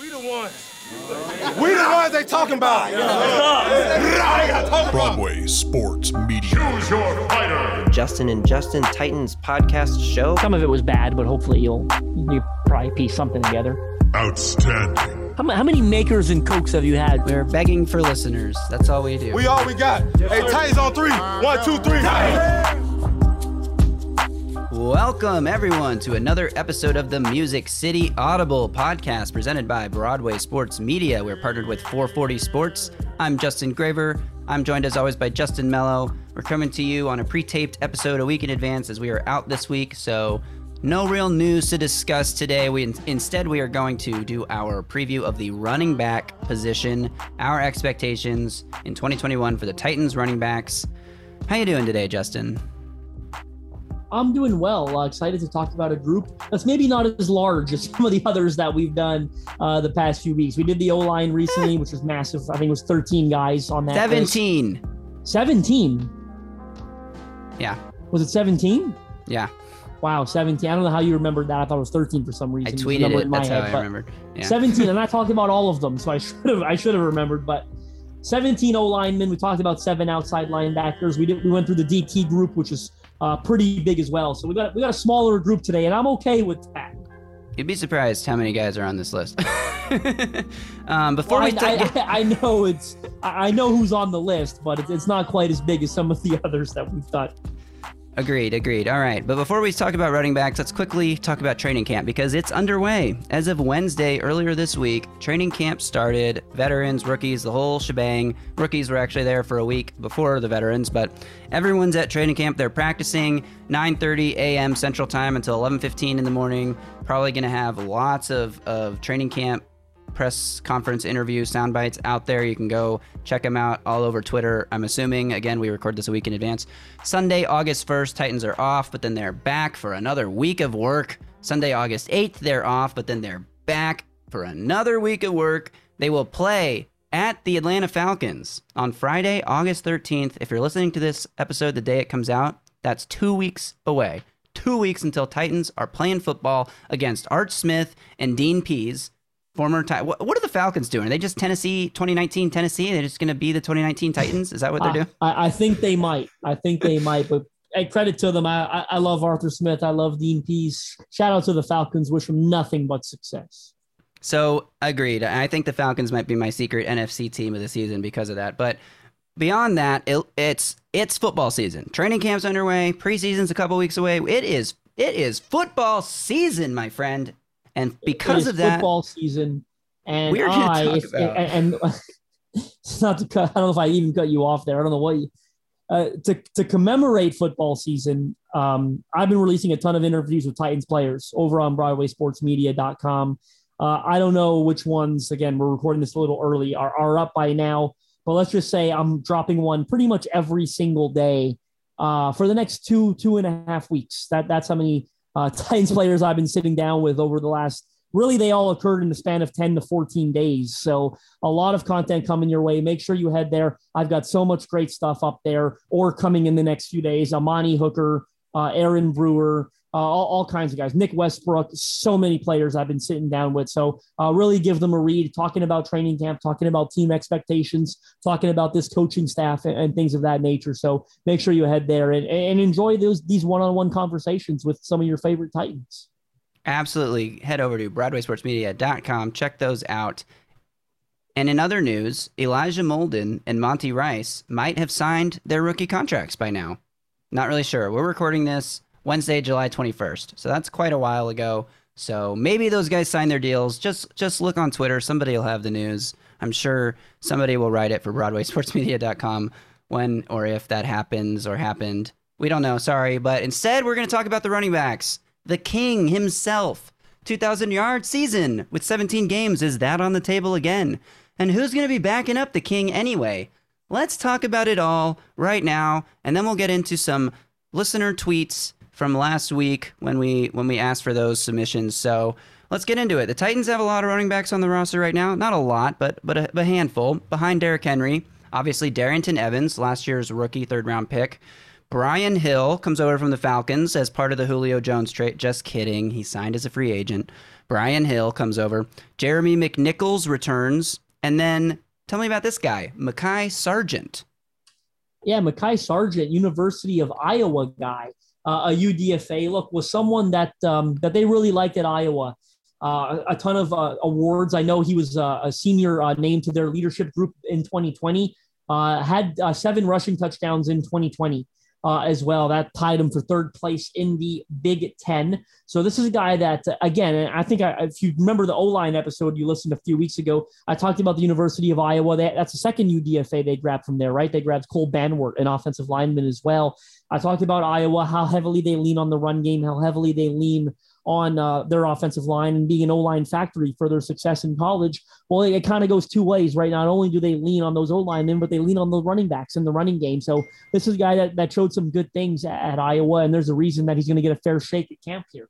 We the ones. We the ones they talking about. Broadway Sports Media. Choose your fighter. Justin and Justin Titans podcast show. Some of it was bad, but hopefully you'll you probably piece something together. Outstanding. How, how many makers and cokes have you had? We're begging for listeners. That's all we do. We all we got. Hey, Titans on three. Uh, One, two, three. Welcome, everyone, to another episode of the Music City Audible podcast presented by Broadway Sports Media. We're partnered with 440 Sports. I'm Justin Graver. I'm joined, as always, by Justin Mello. We're coming to you on a pre taped episode a week in advance as we are out this week, so no real news to discuss today. We instead we are going to do our preview of the running back position, our expectations in 2021 for the Titans running backs. How you doing today, Justin? I'm doing well. Uh, excited to talk about a group that's maybe not as large as some of the others that we've done uh, the past few weeks. We did the O line recently, which was massive. I think it was 13 guys on that. 17. List. 17. Yeah. Was it 17? Yeah. Wow, 17. I don't know how you remembered that. I thought it was 13 for some reason. I tweeted it. In my That's head, how I remembered. Yeah. 17. I'm not talking about all of them, so I should have I should have remembered. But 17 O linemen. We talked about seven outside linebackers. We did we went through the DT group, which is uh, pretty big as well. So we got we got a smaller group today, and I'm okay with that. You'd be surprised how many guys are on this list. um, before well, we, I, I, I, know it's I know who's on the list, but it's not quite as big as some of the others that we've done. Agreed, agreed. All right, but before we talk about running backs, let's quickly talk about training camp because it's underway. As of Wednesday, earlier this week, training camp started. Veterans, rookies, the whole shebang. Rookies were actually there for a week before the veterans, but everyone's at training camp. They're practicing 9:30 a.m. Central Time until 11:15 in the morning. Probably going to have lots of of training camp press conference interview sound bites out there. You can go check them out all over Twitter. I'm assuming, again, we record this a week in advance. Sunday, August 1st, Titans are off, but then they're back for another week of work. Sunday, August 8th, they're off, but then they're back for another week of work. They will play at the Atlanta Falcons on Friday, August 13th. If you're listening to this episode the day it comes out, that's two weeks away. Two weeks until Titans are playing football against Art Smith and Dean Pees former what, what, are the Falcons doing? Are they just Tennessee 2019 Tennessee? They're just going to be the 2019 Titans? Is that what they're doing? I, I, think they might. I think they might. But hey, credit to them. I, I, I love Arthur Smith. I love Dean Pees. Shout out to the Falcons. Wish them nothing but success. So agreed. I think the Falcons might be my secret NFC team of the season because of that. But beyond that, it, it's it's football season. Training camp's underway. Preseason's a couple weeks away. It is it is football season, my friend. And because of that, football season, and we're I, talk if, about. and, and it's not to cut. I don't know if I even cut you off there. I don't know what you, uh, to to commemorate football season. Um, I've been releasing a ton of interviews with Titans players over on BroadwaySportsMedia.com. Uh, I don't know which ones. Again, we're recording this a little early. Are are up by now, but let's just say I'm dropping one pretty much every single day uh, for the next two two and a half weeks. That that's how many uh, Titans players I've been sitting down with over the last. Really, they all occurred in the span of 10 to 14 days. So, a lot of content coming your way. Make sure you head there. I've got so much great stuff up there or coming in the next few days. Amani Hooker, uh, Aaron Brewer, uh, all, all, kinds of guys. Nick Westbrook, so many players I've been sitting down with. So uh, really give them a read, talking about training camp, talking about team expectations, talking about this coaching staff and, and things of that nature. So make sure you head there and, and enjoy those these one-on-one conversations with some of your favorite Titans. Absolutely. Head over to BroadwaySportsMedia.com. Check those out. And in other news, Elijah Molden and Monty Rice might have signed their rookie contracts by now. Not really sure. We're recording this Wednesday, July 21st. So that's quite a while ago. So maybe those guys signed their deals. Just just look on Twitter. Somebody will have the news. I'm sure somebody will write it for BroadwaySportsMedia.com when or if that happens or happened. We don't know. Sorry, but instead we're going to talk about the running backs. The King himself. 2,000 yard season with 17 games. Is that on the table again? And who's going to be backing up the King anyway? Let's talk about it all right now, and then we'll get into some listener tweets from last week when we when we asked for those submissions. So let's get into it. The Titans have a lot of running backs on the roster right now. Not a lot, but but a, a handful behind Derrick Henry. Obviously, Darrynton Evans, last year's rookie third round pick. Brian Hill comes over from the Falcons as part of the Julio Jones trade. Just kidding. He signed as a free agent. Brian Hill comes over. Jeremy McNichols returns. And then tell me about this guy, Mekhi Sargent. Yeah, Mekhi Sargent, University of Iowa guy, a UDFA. Look, was someone that um, that they really liked at Iowa. Uh, a ton of uh, awards. I know he was uh, a senior uh, named to their leadership group in 2020. Uh, had uh, seven rushing touchdowns in 2020 uh, as well. That tied him for third place in the Big Ten. So this is a guy that, again, I think I, if you remember the O line episode you listened a few weeks ago, I talked about the University of Iowa. They, that's the second UDFA they grabbed from there, right? They grabbed Cole Banwart, an offensive lineman as well. I talked about Iowa, how heavily they lean on the run game, how heavily they lean on uh, their offensive line and being an O line factory for their success in college. Well, it, it kind of goes two ways, right? Not only do they lean on those O linemen, but they lean on the running backs in the running game. So this is a guy that, that showed some good things at, at Iowa, and there's a reason that he's going to get a fair shake at camp here.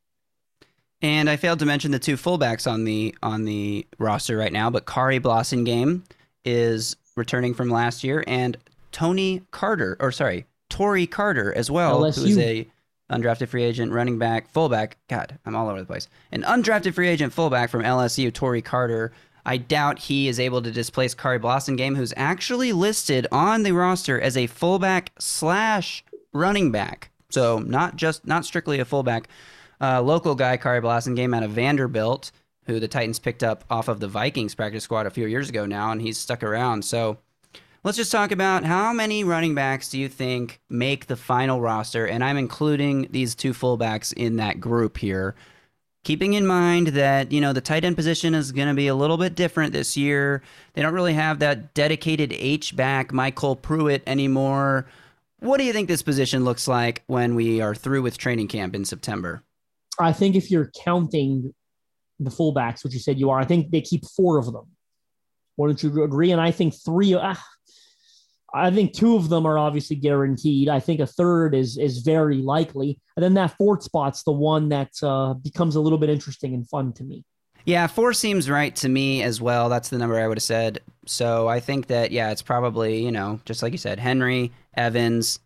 And I failed to mention the two fullbacks on the on the roster right now, but Khari Blasingame is returning from last year, and Tony Carter, or sorry, Tory Carter as well, LSU. who is a undrafted free agent, running back, fullback. God, I'm all over the place. An undrafted free agent fullback from LSU, Tory Carter. I doubt he is able to displace Khari Blasingame, who's actually listed on the roster as a fullback slash running back. So not just not strictly a fullback. Uh, local guy, Khari Blasingame out of Vanderbilt, who the Titans picked up off of the Vikings practice squad a few years ago now, and he's stuck around. So Let's just talk about how many running backs do you think make the final roster? And I'm including these two fullbacks in that group here. Keeping in mind that, you know, the tight end position is going to be a little bit different this year. They don't really have that dedicated H back, MyCole Pruitt, anymore. What do you think this position looks like when we are through with training camp in September? I think if you're counting the fullbacks, which you said you are, I think they keep four of them. Wouldn't you agree? And I think three. Ah, I think two of them are obviously guaranteed. I think a third is is very likely, and then that fourth spot's the one that uh, becomes a little bit interesting and fun to me. Yeah, four seems right to me as well. That's the number I would have said. So I think that yeah, it's probably you know just like you said, Henry Evans,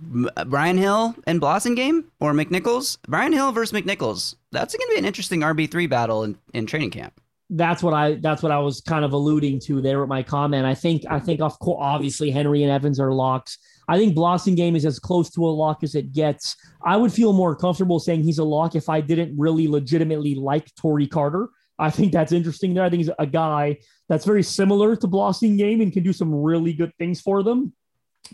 M- Brian Hill, and Blasingame or McNichols. Brian Hill versus McNichols. That's going to be an interesting RB three battle in, in training camp that's what I that's what I was kind of alluding to there with my comment. I think I think of course obviously Henry and Evans are locks. I think Blasingame is as close to a lock as it gets. I would feel more comfortable saying he's a lock if I didn't really legitimately like Tory Carter. I think that's interesting there. I think he's a guy that's very similar to Blasingame and can do some really good things for them.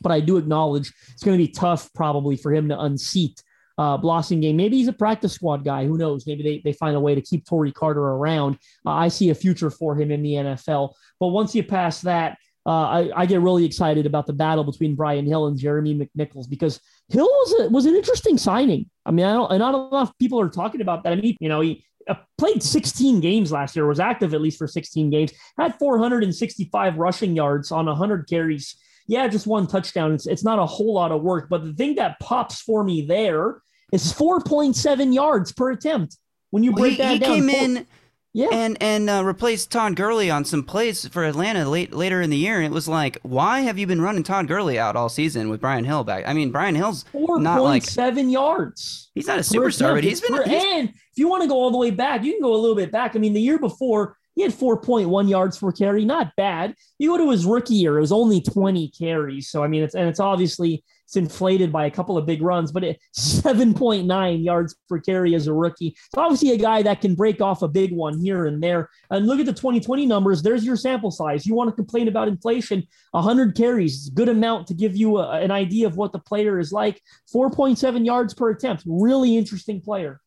But I do acknowledge it's going to be tough probably for him to unseat uh, game. Maybe he's a practice squad guy. Who knows? Maybe they, they find a way to keep Tory Carter around. Uh, I see a future for him in the NFL. But once you pass that, uh, I, I, get really excited about the battle between Brian Hill and Jeremy McNichols because Hill was a, was an interesting signing. I mean, I don't, and not enough people are talking about that. I mean, you know, he uh, played 16 games last year, was active at least for 16 games, had 465 rushing yards on 100 carries yeah, just one touchdown. It's, it's not a whole lot of work. But the thing that pops for me there is 4.7 yards per attempt. When you break well, he, that he down, came in yeah. and and uh, replaced Todd Gurley on some plays for Atlanta late later in the year. And it was like, why have you been running Todd Gurley out all season with Brian Hill back? I mean, Brian Hill's not like seven yards. He's not a superstar, but he's been. For, he's, and if you want to go all the way back, you can go a little bit back. I mean, the year before he had 4.1 yards per carry, not bad. You go to his rookie year, it was only 20 carries. So I mean, it's and it's obviously it's inflated by a couple of big runs, but it 7.9 yards per carry as a rookie. So obviously a guy that can break off a big one here and there. And look at the 2020 numbers. There's your sample size. You want to complain about inflation? 100 carries, good amount to give you a, an idea of what the player is like. 4.7 yards per attempt. Really interesting player.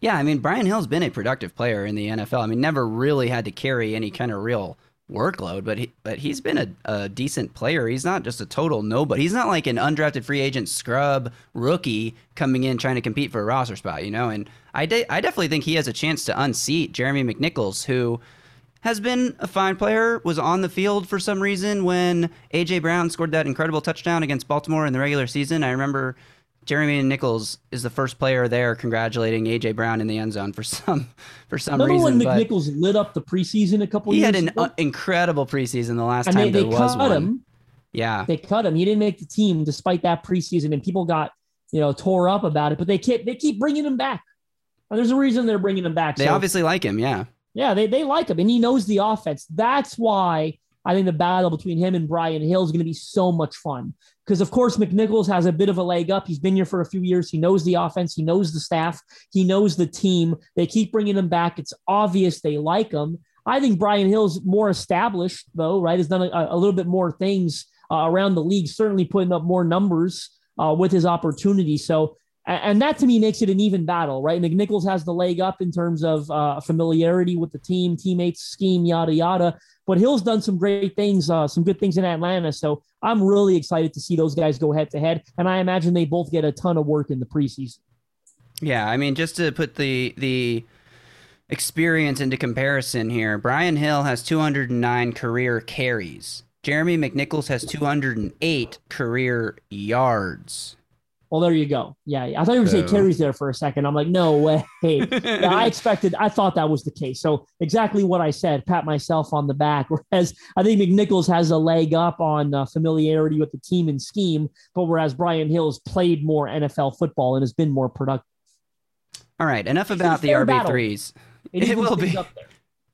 Yeah, I mean Brian Hill's been a productive player in the NFL. I mean, never really had to carry any kind of real workload, but he but he's been a, a decent player. He's not just a total nobody. He's not like an undrafted free agent scrub rookie coming in trying to compete for a roster spot, you know. And I de- I definitely think he has a chance to unseat Jeremy McNichols, who has been a fine player, was on the field for some reason when AJ Brown scored that incredible touchdown against Baltimore in the regular season. I remember Jeremy Nichols is the first player there congratulating AJ Brown in the end zone for some for some Remember reason. when McNichols lit up the preseason a couple he years had an ago? uh, incredible preseason the last and time they, there they was cut one. him. Yeah. They cut him. He didn't make the team despite that preseason, and people got you know tore up about it. But they keep they keep bringing him back. And there's a reason they're bringing him back. They So, obviously like him. Yeah. yeah, they they like him, and he knows the offense. That's why I think the battle between him and Brian Hill is going to be so much fun. Because of course McNichols has a bit of a leg up. He's been here for a few years. He knows the offense. He knows the staff. He knows the team. They keep bringing him back. It's obvious they like him. I think Brian Hill's more established though, right? Has done a, a little bit more things uh, around the league. Certainly putting up more numbers uh, with his opportunity. So. And that to me makes it an even battle, right? McNichols has the leg up in terms of uh, familiarity with the team, teammates, scheme, yada yada. But Hill's done some great things, uh, some good things in Atlanta. So I'm really excited to see those guys go head to head. And I imagine they both get a ton of work in the preseason. Yeah, I mean, just to put the the experience into comparison here, Brian Hill has 209 career carries. Jeremy McNichols has 208 career yards. Well, there you go. Yeah, yeah. I thought you were saying So- carries there for a second. I'm like, no way. yeah, I expected, I thought that was the case. So exactly what I said, pat myself on the back. Whereas I think McNichols has a leg up on uh, familiarity with the team and scheme, but whereas Brian Hill has played more NFL football and has been more productive. All right, enough about the RB threes. It, It will be. up there.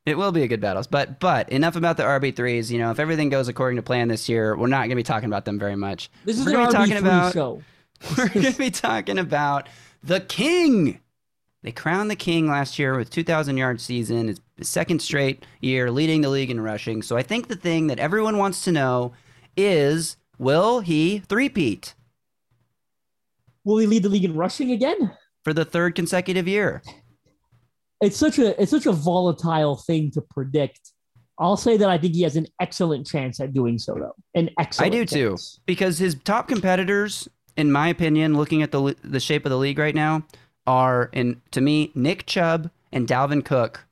It will be a good battle, but but enough about the RB threes. You know, if everything goes according to plan this year, we're not going to be talking about them very much. This is We're an RB3 talking about- show. We're going to be talking about the King. They crowned the King last year with 2,000 yard season. It's his second straight year leading the league in rushing. So I think the thing that everyone wants to know is will he three-peat Will he lead the league in rushing again? for the third consecutive year? it's such a it's such a volatile thing to predict. I'll say that I think he has an excellent chance at doing so, though. An excellent. I do too. because his top competitors, in my opinion, looking at the the shape of the league right now, are in to me Nick Chubb and Dalvin Cook.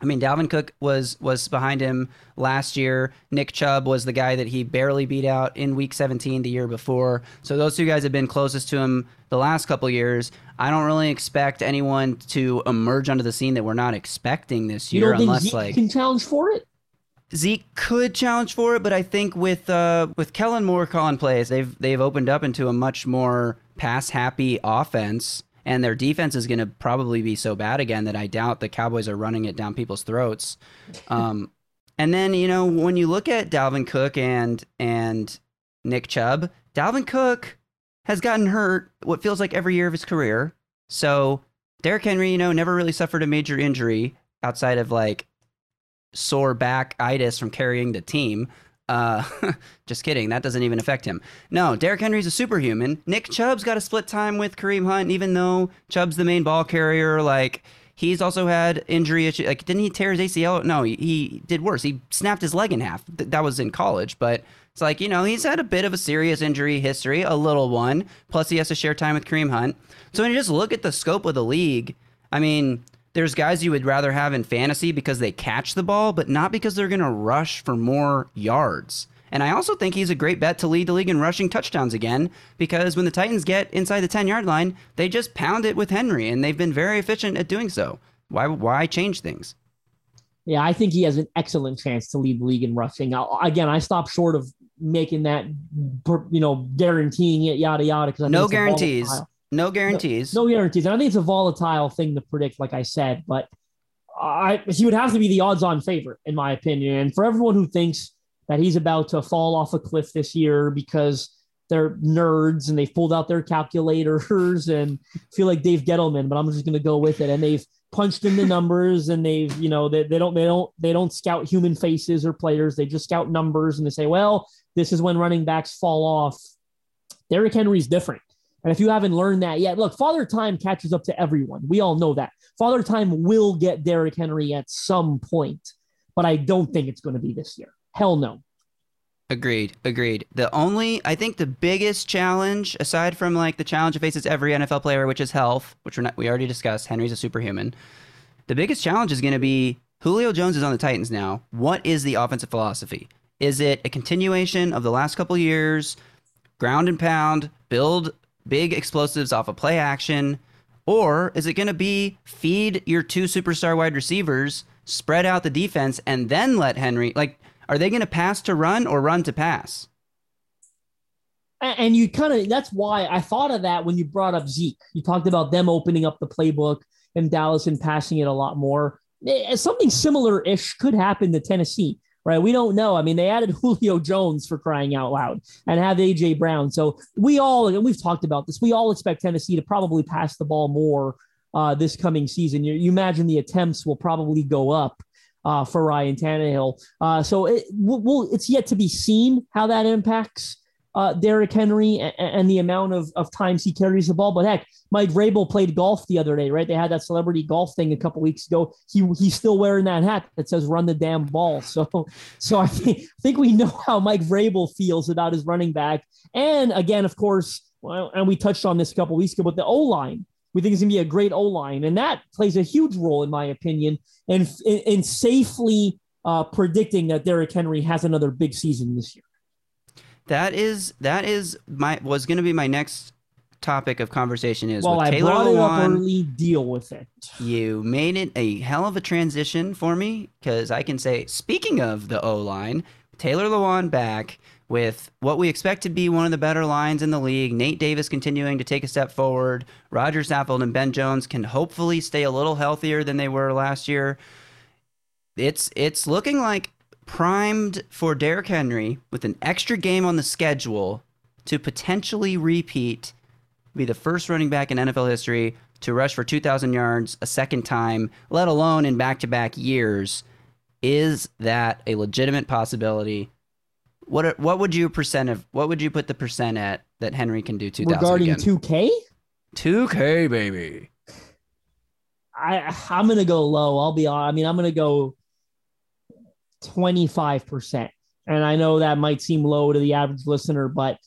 I mean, Dalvin Cook was was behind him last year. Nick Chubb was the guy that he barely beat out in Week 17 the year before. So those two guys have been closest to him the last couple years. I don't really expect anyone to emerge onto the scene that we're not expecting this year, unless like can challenge for it? Zeke could challenge for it, but I think with uh, with Kellen Moore calling plays, they've they've opened up into a much more pass happy offense, and their defense is going to probably be so bad again that I doubt the Cowboys are running it down people's throats. Um, and then you know when you look at Dalvin Cook and and Nick Chubb, Dalvin Cook has gotten hurt what feels like every year of his career. So Derrick Henry, you know, never really suffered a major injury outside of like sore back itis from carrying the team. Uh, just kidding. That doesn't even affect him. No, Derrick Henry's a superhuman. Nick Chubb's got a split time with Kareem Hunt, even though Chubb's the main ball carrier. Like he's also had injury issues. Like didn't he tear his ACL? No, he, he did worse. He snapped his leg in half. Th- that was in college, but it's like you know he's had a bit of a serious injury history, a little one. Plus he has to share time with Kareem Hunt. So when you just look at the scope of the league, I mean there's guys you would rather have in fantasy because they catch the ball, but not because they're going to rush for more yards. And I also think he's a great bet to lead the league in rushing touchdowns again because when the Titans get inside the 10 yard line, they just pound it with Henry, and they've been very efficient at doing so. Why, why change things? Yeah, I think he has an excellent chance to lead the league in rushing. Now, again, I stop short of making that, you know, guaranteeing it, yada yada. Because I No guarantees. No guarantees. No guarantees. And I think it's a volatile thing to predict, like I said, but I he would have to be the odds-on favorite, in my opinion. And for everyone who thinks that he's about to fall off a cliff this year because they're nerds and they've pulled out their calculators and feel like Dave Gettleman, but I'm just gonna go with it. And they've punched in the numbers and they've, you know, they, they don't they don't they don't scout human faces or players, they just scout numbers and they say, well, this is when running backs fall off. Derrick Henry's different. And if you haven't learned that yet, look, Father Time catches up to everyone. We all know that. Father Time will get Derrick Henry at some point, but I don't think it's going to be this year. Hell no. Agreed. Agreed. The only, I think, the biggest challenge, aside from like the challenge that faces every NFL player, which is health, which we're not, we already discussed. Henry's a superhuman. The biggest challenge is going to be Julio Jones is on the Titans now. What is the offensive philosophy? Is it a continuation of the last couple years, ground and pound, build big explosives off of play action, or is it going to be feed your two superstar wide receivers, spread out the defense, and then let Henry like? Are they going to pass to run or run to pass? And you kind of that's why I thought of that when you brought up Zeke. You talked about them opening up the playbook and Dallas and passing it a lot more. Eh, Something similar ish could happen to Tennessee, right? We don't know. I mean, they added Julio Jones for crying out loud and have AJ Brown. So we all, and we've talked about this, we all expect Tennessee to probably pass the ball more uh, this coming season. You, you imagine the attempts will probably go up uh, for Ryan Tannehill. Uh, so it, we'll, we'll, it's yet to be seen how that impacts uh, Derrick Henry and, and the amount of, of times he carries the ball. But heck, Mike Vrabel played golf the other day, right? They had that celebrity golf thing a couple weeks ago. He he's still wearing that hat that says "Run the damn ball." So so I think I think we know how Mike Vrabel feels about his running back. And again, of course, well, and we touched on this a couple weeks ago, but the O line. We think it's going to be a great O line, and that plays a huge role, in my opinion, in in, in safely uh, predicting that Derrick Henry has another big season this year. That is that is my was going to be my next topic of conversation is Well, with I Taylor brought it up early. Deal with it. You made it a hell of a transition for me because I can say, speaking of the O line, Taylor Lewan back with what we expect to be one of the better lines in the league. Nate Davis continuing to take a step forward. Roger Saffold and Ben Jones can hopefully stay a little healthier than they were last year. It's it's looking like primed for Derrick Henry with an extra game on the schedule to potentially repeat be the first running back in NFL history to rush for 2,000 yards a second time, let alone in back to back years. Is that a legitimate possibility? What what would you percent of what would you put the percent at that Henry can do 2,000 Regarding again? 2K, 2K baby. I I'm gonna go low. I'll be honest. I mean, I'm gonna go 25 percent, and I know that might seem low to the average listener, but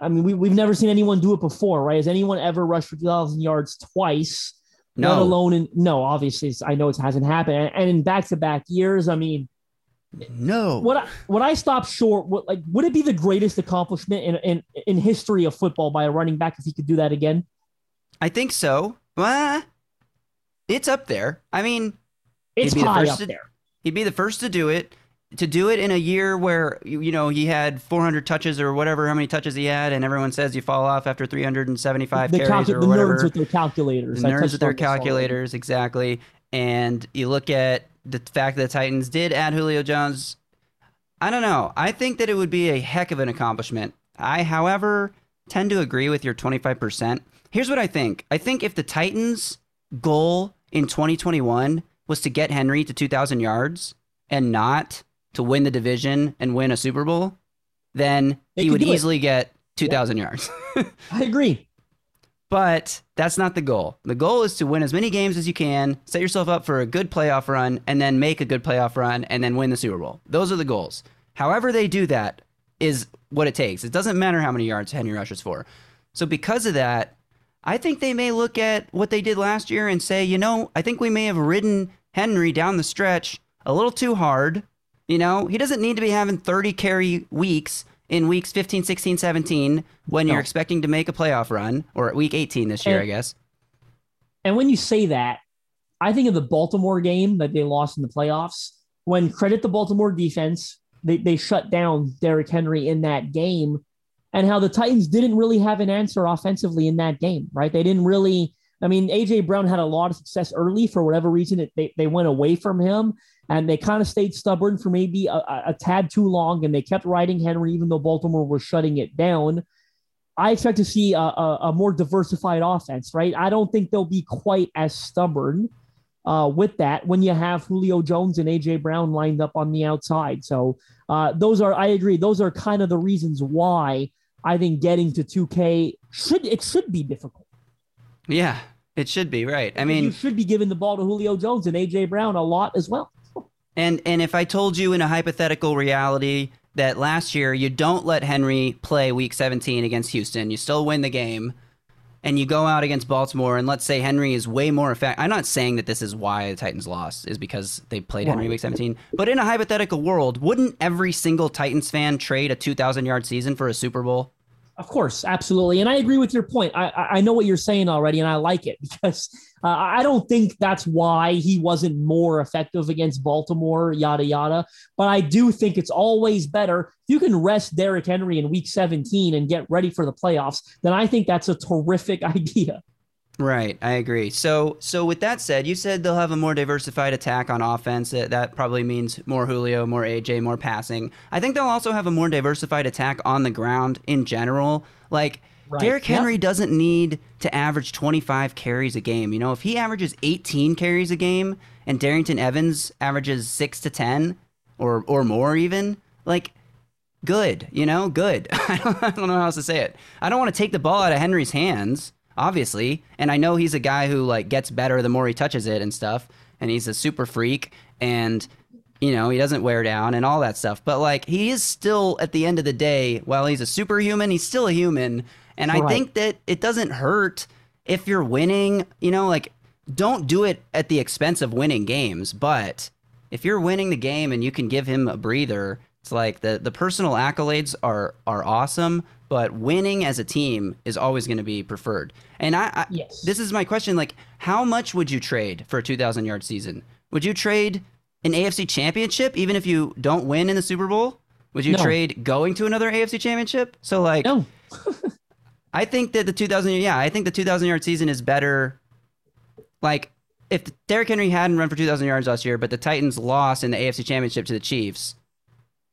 I mean, we we've never seen anyone do it before, right? Has anyone ever rushed for 2,000 yards twice? Let No. alone in no, obviously it's- I know it hasn't happened, and, and in back to back years, I mean, No. what I, what I stop short, what like would it be the greatest accomplishment in in in history of football by a running back if he could do that again? I think so. Well, it's up there. I mean, It's high up there. He'd be the first to do it. To do it in a year where you know he had 400 touches or whatever, how many touches he had, and everyone says you fall off after 375 The, carries calcu- or the whatever. nerds with their calculators. the nerds with their already. calculators, exactly. And you look at the fact that the Titans did add Julio Jones. I don't know. I think that it would be a heck of an accomplishment. I, however, tend to agree with your 25%. Here's what I think I think if the Titans' goal in 2021 was to get Henry to 2,000 yards and not to win the division and win a Super Bowl, then They he would do it. easily get 2,000 yards. I agree. But that's not the goal. The goal is to win as many games as you can, set yourself up for a good playoff run, and then make a good playoff run, and then win the Super Bowl. Those are the goals. However, they do that is what it takes. It doesn't matter how many yards Henry rushes for. So, because of that, I think they may look at what they did last year and say, you know, I think we may have ridden Henry down the stretch a little too hard. You know, he doesn't need to be having 30 carry weeks in weeks 15, 16, 17 when No. you're expecting to make a playoff run, or at week 18 this year, And- I guess. And when you say that, I think of the Baltimore game that they lost in the playoffs. When credit the Baltimore defense, they, they shut down Derrick Henry in that game, and how the Titans didn't really have an answer offensively in that game, right? They didn't really. I mean, AJ Brown had a lot of success early for whatever reason. It, they, they went away from him and they kind of stayed stubborn for maybe a, a, tad too long and they kept riding Henry, even though Baltimore was shutting it down. I expect to see a, a, a more diversified offense, right? I don't think they'll be quite as stubborn uh, with that when you have Julio Jones and AJ Brown lined up on the outside. So uh, those are, I agree, those are kind of the reasons why I think getting to 2K should it should be difficult. Yeah, it should be, right. I mean, you should be giving the ball to Julio Jones and AJ Brown a lot as well. and and if I told you in a hypothetical reality that last year you don't let Henry play week 17 against Houston, you still win the game, and you go out against Baltimore, and let's say Henry is way more effective. I'm not saying that this is why the Titans lost, is because they played Henry week 17. But in a hypothetical world, wouldn't every single Titans fan trade a 2,000 yard season for a Super Bowl? Of course, absolutely, and I agree with your point. I I know what you're saying already, and I like it because uh, I don't think that's why he wasn't more effective against Baltimore. Yada yada. But I do think it's always better if you can rest Derrick Henry in Week 17 and get ready for the playoffs. Then I think that's a terrific idea. Right, I agree. So, so with that said, you said they'll have a more diversified attack on offense. That, that probably means more Julio, more AJ, more passing. I think they'll also have a more diversified attack on the ground in general. Like Right. Derrick Henry Yep. doesn't need to average 25 carries a game. You know, if he averages 18 carries a game and Darrynton Evans averages 6 to 10 or or more even, like good, you know, good. I don't, I don't know how else to say it. I don't want to take the ball out of Henry's hands, obviously, and I know he's a guy who like gets better the more he touches it and stuff, and he's a super freak. And you know, he doesn't wear down and all that stuff. But like he is still at the end of the day, while he's a superhuman, he's still a human. And I think that it doesn't hurt if you're winning, you know, like don't do it at the expense of winning games, but if you're winning the game and you can give him a breather, it's like the the personal accolades are are awesome, but winning as a team is always going to be preferred. And I, I Yes. this is my question: like, how much would you trade for a 2,000 yard season? Would you trade an AFC championship even if you don't win in the Super Bowl? Would you No. trade going to another AFC championship? So like, No, I think that the 2,000, yeah, I think the 2,000 yard season is better. Like, if Derrick Henry hadn't run for 2,000 yards last year, but the Titans lost in the AFC Championship to the Chiefs,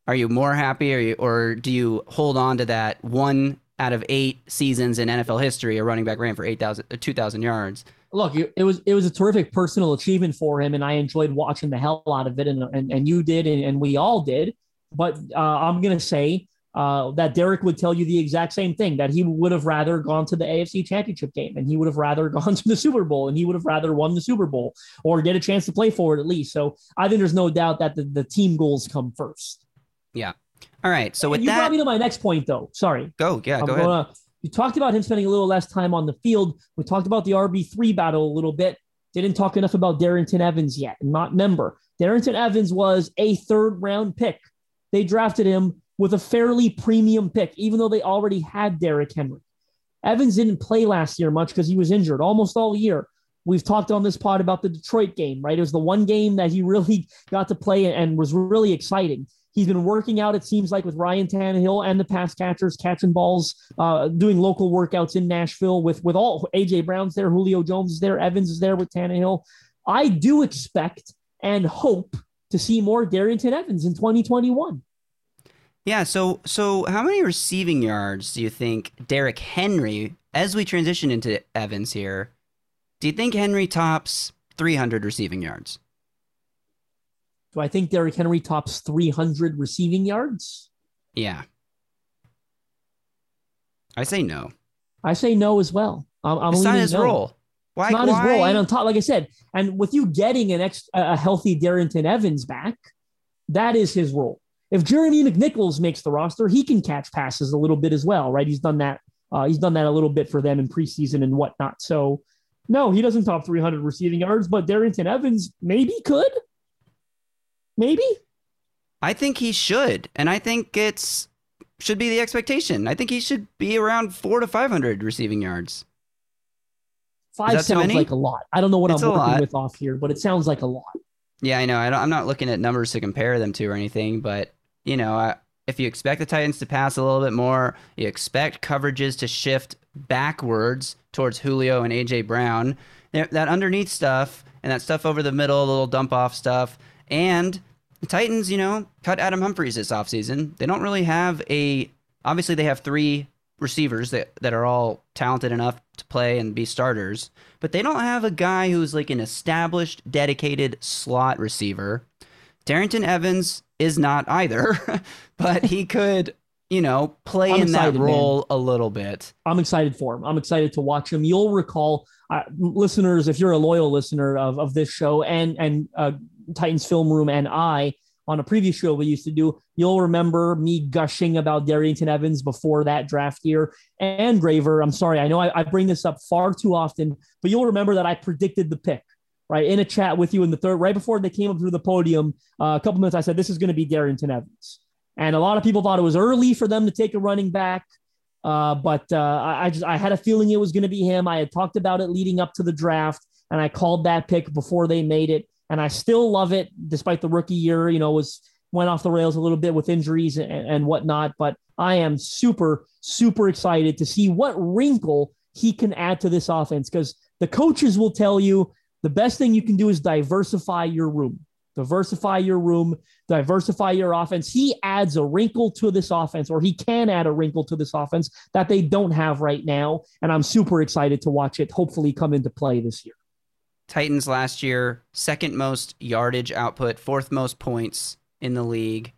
are you more happy, or, you, or do you hold on to that one out of eight seasons in NFL history a running back ran for 8,000, uh, 2,000 yards? look, it was it was a terrific personal achievement for him, and I enjoyed watching the hell out of it, and and, and you did, and, and we all did. But uh, I'm gonna say uh, that Derrick would tell you the exact same thing that he would have rather gone to the AFC Championship game, and he would have rather gone to the Super Bowl, and he would have rather won the Super Bowl or get a chance to play for it at least. So I think there's no doubt that the, the team goals come first. Yeah. All right. So with you that, brought me to my next point, though. Sorry. go. Yeah, I'm go gonna- you talked about him spending a little less time on the field. We talked about the RB3 battle a little bit. Didn't talk enough about Darrynton Evans yet. Not member. Darrynton Evans was a third round pick. They drafted him with a fairly premium pick, even though they already had Derrick Henry. Evans didn't play last year much because he was injured almost all year. We've talked on this pod about the Detroit game, right? It was the one game that he really got to play and was really exciting. He's been working out, it seems like, with Ryan Tannehill and the pass catchers, catching balls, uh, doing local workouts in Nashville with with all AJ Brown's there, Julio Jones is there, Evans is there with Tannehill. I do expect and hope to see more Darrynton Evans in 2021. Yeah, so so how many receiving yards do you think Derrick Henry, as we transition into Evans here, do you think Henry tops 300 receiving yards? Do I think Derrick Henry tops 300 receiving yards? Yeah. I say no. I say no as well. I'm, I'm It's not his no. role. Why? It's not why? his role. And on top, like I said, and with you getting an ex, a healthy Darrynton Evans back, that is his role. If Jeremy McNichols makes the roster, he can catch passes a little bit as well, right? He's done that. Uh, he's done that a little bit for them in preseason and whatnot. So, no, he doesn't top 300 receiving yards, but Darrynton Evans maybe could. Maybe. I think he should, and I think it's should be the expectation. I think he should be around four to 500 receiving yards. Five sounds like a lot. I don't know what It's I'm a working lot. with off here, but it sounds like a lot. Yeah, I know. I don't, I'm not looking at numbers to compare them to or anything, but you know, I, if you expect the Titans to pass a little bit more, you expect coverages to shift backwards towards Julio and AJ Brown. That underneath stuff and that stuff over the middle, the little dump off stuff, and the Titans, you know, cut Adam Humphries this offseason. They don't really have a. Obviously, they have three receivers that, that are all talented enough to play and be starters, but they don't have a guy who's like an established, dedicated slot receiver. Darrynton Evans is not either, but he could, you know, play I'm in that excited, man. role a little bit. I'm excited for him. I'm excited to watch him. You'll recall, uh, listeners, if you're a loyal listener of, of this show and and uh, Titans Film Room and I on a previous show we used to do, you'll remember me gushing about Darrynton Evans before that draft year and Graver. I'm sorry, I know I, I bring this up far too often, but you'll remember that I predicted the pick. Right in a chat with you in the third, right before they came up through the podium, uh, a couple minutes, I said this is going to be Darrynton Evans, and a lot of people thought it was early for them to take a running back. Uh, but uh, I, I just I had a feeling it was going to be him. I had talked about it leading up to the draft, and I called that pick before they made it. And I still love it, despite the rookie year. You know, was went off the rails a little bit with injuries and, and whatnot. But I am super super excited to see what wrinkle he can add to this offense because the coaches will tell you the best thing you can do is diversify your room diversify your room, diversify your offense. He adds a wrinkle to this offense, or he can add a wrinkle to this offense that they don't have right now. And I'm super excited to watch it hopefully come into play this year. Titans last year, second most yardage output, fourth most points in the league.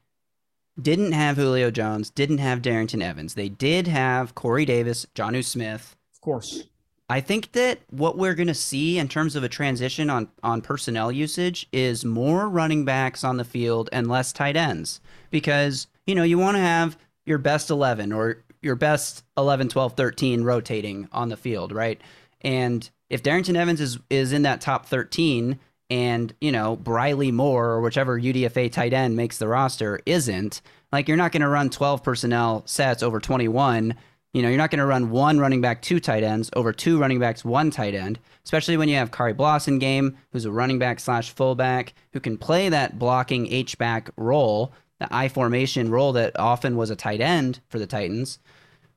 Didn't have Julio Jones, didn't have Darrynton Evans. They did have Corey Davis, Jonnu Smith. Of course. I think that what we're going to see in terms of a transition on, on personnel usage is more running backs on the field and less tight ends because, you know, you want to have your best 11 or your best 11, 12, 13 rotating on the field, right? And if Darrynton Evans is, is in that top 13 and, you know, Briley Moore or whichever UDFA tight end makes the roster isn't, like you're not going to run 12 personnel sets over 21 you know, you're not going to run one running back, two tight ends over two running backs, one tight end, especially when you have Khari Blasingame, who's a running back slash fullback who can play that blocking H back role, the I formation role that often was a tight end for the Titans.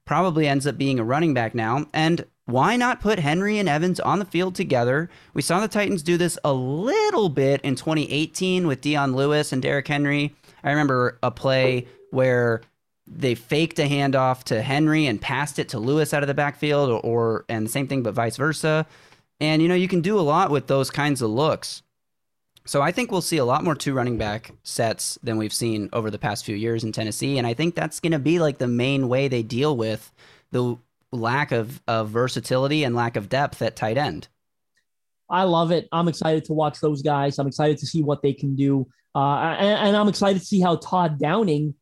Probably ends up being a running back now. And why not put Henry and Evans on the field together? We saw the Titans do this a little bit in 2018 with Dion Lewis and Derrick Henry. I remember a play where they faked a handoff to Henry and passed it to Lewis out of the backfield, or, or and the same thing, but vice versa. And you know, you can do a lot with those kinds of looks. So I think we'll see a lot more two running back sets than we've seen over the past few years in Tennessee, and I think that's going to be like the main way they deal with the lack of, of versatility and lack of depth at tight end. I love it. I'm excited to watch those guys. I'm excited to see what they can do, uh, and, and I'm excited to see how Todd Downing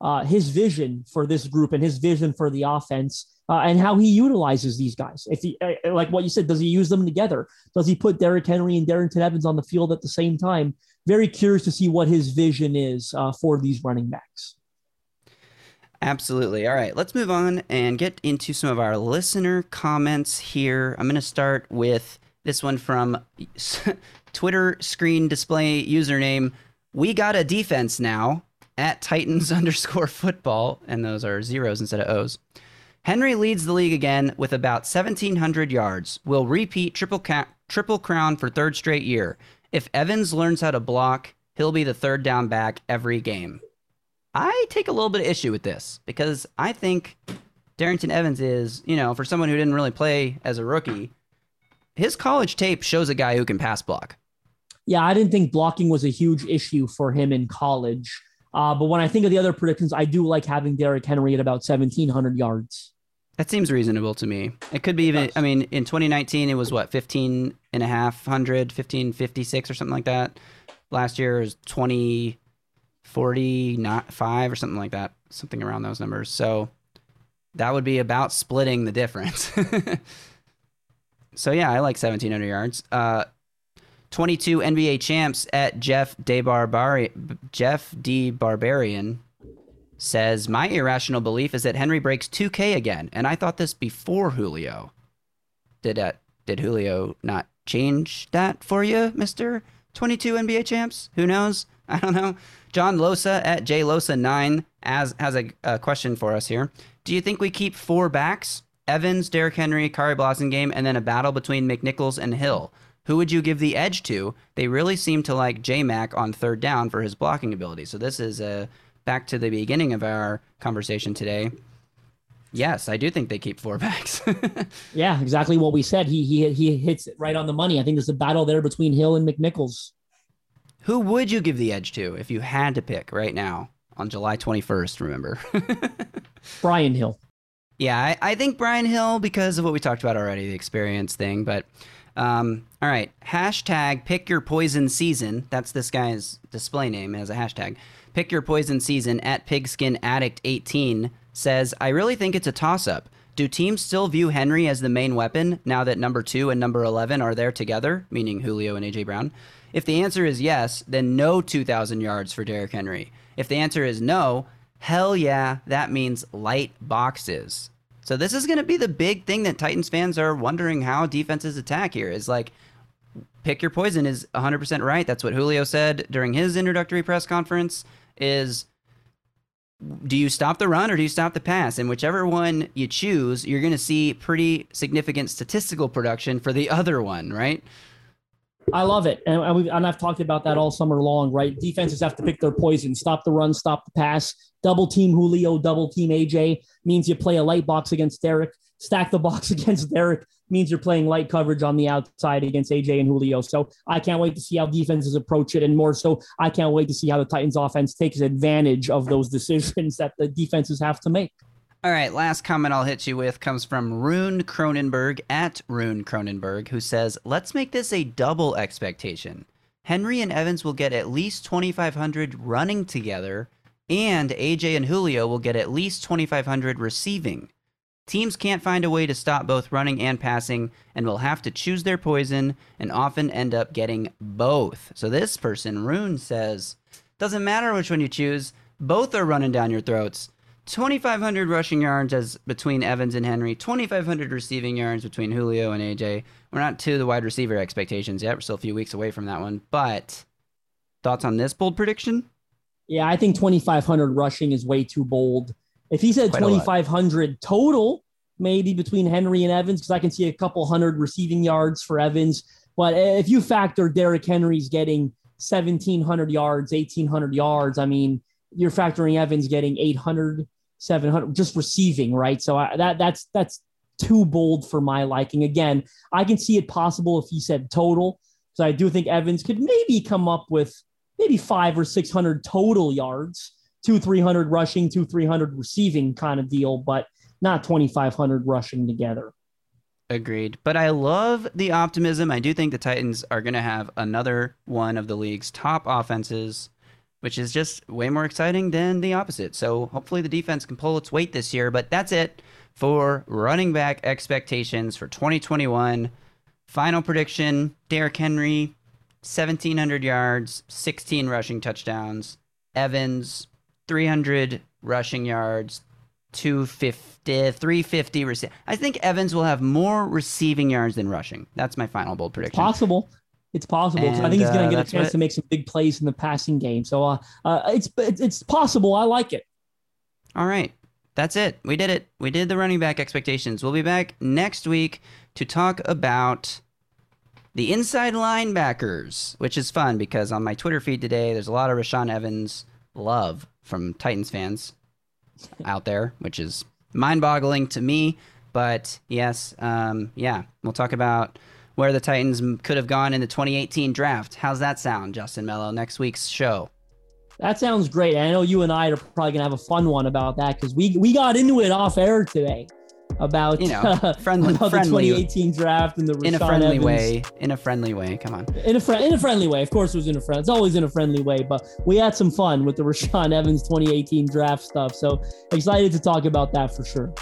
uh, his vision for this group and his vision for the offense uh, and how he utilizes these guys. If he, uh, like what you said, does he use them together? Does he put Derrick Henry and Darrynton Evans on the field at the same time? Very curious to see what his vision is uh, for these running backs. Absolutely. All right, let's move on and get into some of our listener comments here. I'm going to start with this one from Twitter screen display username. We got a defense now at Titans underscore football, and those are zeros instead of O's. Henry leads the league again with about 1,700 yards. Will repeat triple ca- triple crown for third straight year. If Evans learns how to block, he'll be the third down back every game. I take a little bit of issue with this because I think Darrynton Evans is, you know, for someone who didn't really play as a rookie, his college tape shows a guy who can pass block. Yeah, I didn't think blocking was a huge issue for him in college. Uh, but when I think of the other predictions, I do like having Derrick Henry at about 1,700 yards. That seems reasonable to me. It could be even, I mean, in 2019, it was what, 15 and a half hundred, 1556 or something like that. Last year was 20, 40, not five or something like that, something around those numbers. So that would be about splitting the difference. so yeah, I like 1700 yards. Uh, 22 NBA champs at Jeff DeBarbari- Jeff D. Barbarian says, My irrational belief is that Henry breaks 2K again, and I thought this before Julio. Did that, did Julio not change that for you, Mr. 22 NBA champs? Who knows? I don't know. John Losa at JLosa9 as, has a, a question for us here. Do you think we keep four backs? Evans, Derrick Henry, Khari Blasingame, and then a battle between McNichols and Hill. Who would you give the edge to? They really seem to like J Mac on third down for his blocking ability. So this is a uh, back to the beginning of our conversation today. Yes, I do think they keep four backs. yeah, exactly what we said. He he he hits it right on the money. I think there's a battle there between Hill and McNichols. Who would you give the edge to if you had to pick right now on July 21st? Remember, Brian Hill. Yeah, I, I think Brian Hill because of what we talked about already, the experience thing. But um, all right. Hashtag pick your poison season. That's this guy's display name as a hashtag. Pick your poison season at pigskin addict 18 says, I really think it's a toss up. Do teams still view Henry as the main weapon now that number two and number 11 are there together, meaning Julio and A.J. Brown? If the answer is yes, then no 2,000 yards for Derrick Henry. If the answer is no, hell yeah, that means light boxes. So this is going to be the big thing that Titans fans are wondering how defenses attack here is like pick your poison is 100% right. That's what Julio said during his introductory press conference is do you stop the run or do you stop the pass? And whichever one you choose, you're going to see pretty significant statistical production for the other one, right? I love it, and, and, I've talked about that all summer long. Right, defenses have to pick their poison: stop the run, stop the pass, double team Julio, double team AJ means you play a light box against Derrick, stack the box against Derrick means you're playing light coverage on the outside against AJ and Julio. So I can't wait to see how defenses approach it, and more so, I can't wait to see how the Titans offense takes advantage of those decisions that the defenses have to make. All right, last comment I'll hit you with comes from Rune Cronenberg at Rune Cronenberg, who says, Let's make this a double expectation. Henry and Evans will get at least 2,500 running together, and AJ and Julio will get at least 2,500 receiving. Teams can't find a way to stop both running and passing, and will have to choose their poison and often end up getting both. So this person, Rune, says, Doesn't matter which one you choose, both are running down your throats. 2,500 rushing yards as between Evans and Henry, 2,500 receiving yards between Julio and AJ. We're not to the wide receiver expectations yet. We're still a few weeks away from that one. But thoughts on this bold prediction? Yeah, I think 2,500 rushing is way too bold. If he said 2,500 total, maybe between Henry and Evans, because I can see a couple hundred receiving yards for Evans. But if you factor Derrick Henry's getting 1,700 yards, 1,800 yards, I mean, you're factoring Evans getting 800 700 just receiving, right? So I, that that's that's too bold for my liking. Again, I can see it possible if he said total. So I do think Evans could maybe come up with maybe five or 600 total yards, two, 300 rushing, two, 300 receiving kind of deal, but not 2,500 rushing together. Agreed. But I love the optimism. I do think the Titans are going to have another one of the league's top offenses which is just way more exciting than the opposite. So hopefully the defense can pull its weight this year. But that's it for running back expectations for 2021. Final prediction Derrick Henry, 1,700 yards, 16 rushing touchdowns. Evans, 300 rushing yards, 250, 350 receiving. I think Evans will have more receiving yards than rushing. That's my final bold prediction. Possible. It's possible. And, I think he's going to uh, get a chance to make some big plays in the passing game. So uh, uh, it's it's possible. I like it. All right. That's it. We did it. We did the running back expectations. We'll be back next week to talk about the inside linebackers, which is fun because on my Twitter feed today, there's a lot of Rashaan Evans love from Titans fans out there, which is mind boggling to me. But yes, um, yeah, we'll talk about where the Titans could have gone in the 2018 draft. How's that sound, Justin Melo? Next week's show. That sounds great. I know you and I are probably gonna have a fun one about that because we we got into it off air today about you know friendly, about friendly, the 2018 draft and the Rashaan in a friendly Evans. way. In a friendly way. Come on. In a friend in a friendly way. Of course, it was in a friend. It's always in a friendly way. But we had some fun with the Rashaan Evans 2018 draft stuff. So excited to talk about that for sure.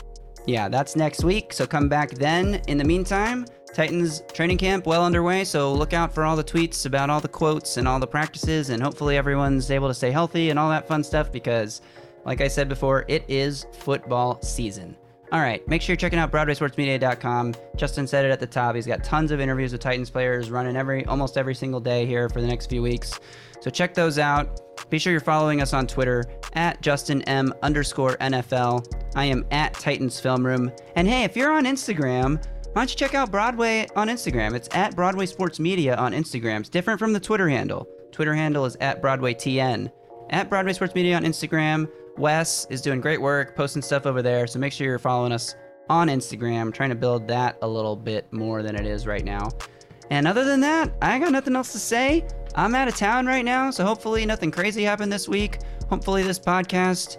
Yeah, that's next week. So come back then. In the meantime, Titans training camp well underway, so look out for all the tweets about all the quotes and all the practices, and hopefully everyone's able to stay healthy and all that fun stuff because, like I said before, it is football season. All right, make sure you're checking out BroadwaySportsMedia.com. Justin said it at the top. He's got tons of interviews with Titans players running every almost every single day here for the next few weeks. So check those out. Be sure you're following us on Twitter at Justin M underscore NFL. I am at Titans Film Room. And hey, if you're on Instagram, why don't you check out Broadway on Instagram? It's at Broadway Sports Media on Instagram. It's different from the Twitter handle. Twitter handle is at Broadway TN. At Broadway Sports Media on Instagram. Wes is doing great work, posting stuff over there. So make sure you're following us on Instagram, trying to build that a little bit more than it is right now. And other than that, I got nothing else to say. I'm out of town right now, so hopefully nothing crazy happened this week. Hopefully this podcast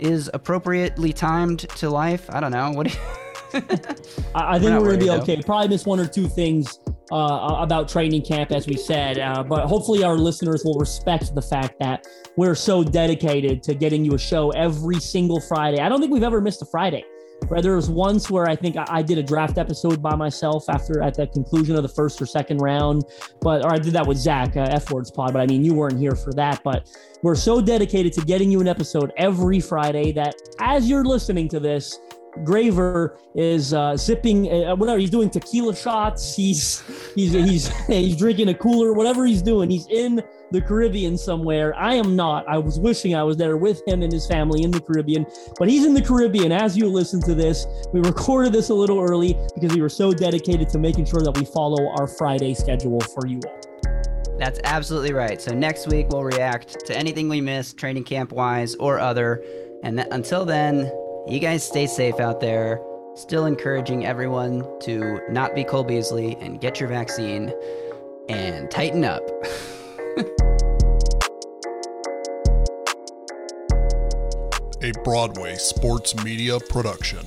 is appropriately timed to life. I don't know. What do you I, think we're, we're gonna be okay. Though. Probably miss one or two things uh, about training camp, as we said, uh, but hopefully our listeners will respect the fact that we're so dedicated to getting you a show every single Friday. I don't think we've ever missed a Friday. Where there was once where I think I did a draft episode by myself after at the conclusion of the first or second round, but or I did that with Zach uh, F Words Pod. But I mean, you weren't here for that. But we're so dedicated to getting you an episode every Friday that as you're listening to this, Graver is uh, zipping uh, whatever he's doing tequila shots. He's he's he's he's drinking a cooler. Whatever he's doing, he's in the Caribbean somewhere. I am not. I was wishing I was there with him and his family in the Caribbean, but he's in the Caribbean as you listen to this. We recorded this a little early because we were so dedicated to making sure that we follow our Friday schedule for you all. That's absolutely right. So next week we'll react to anything we missed, training camp wise or other. And th- until then, you guys stay safe out there. Still encouraging everyone to not be Cole Beasley and get your vaccine and tighten up. A Broadway sports media production.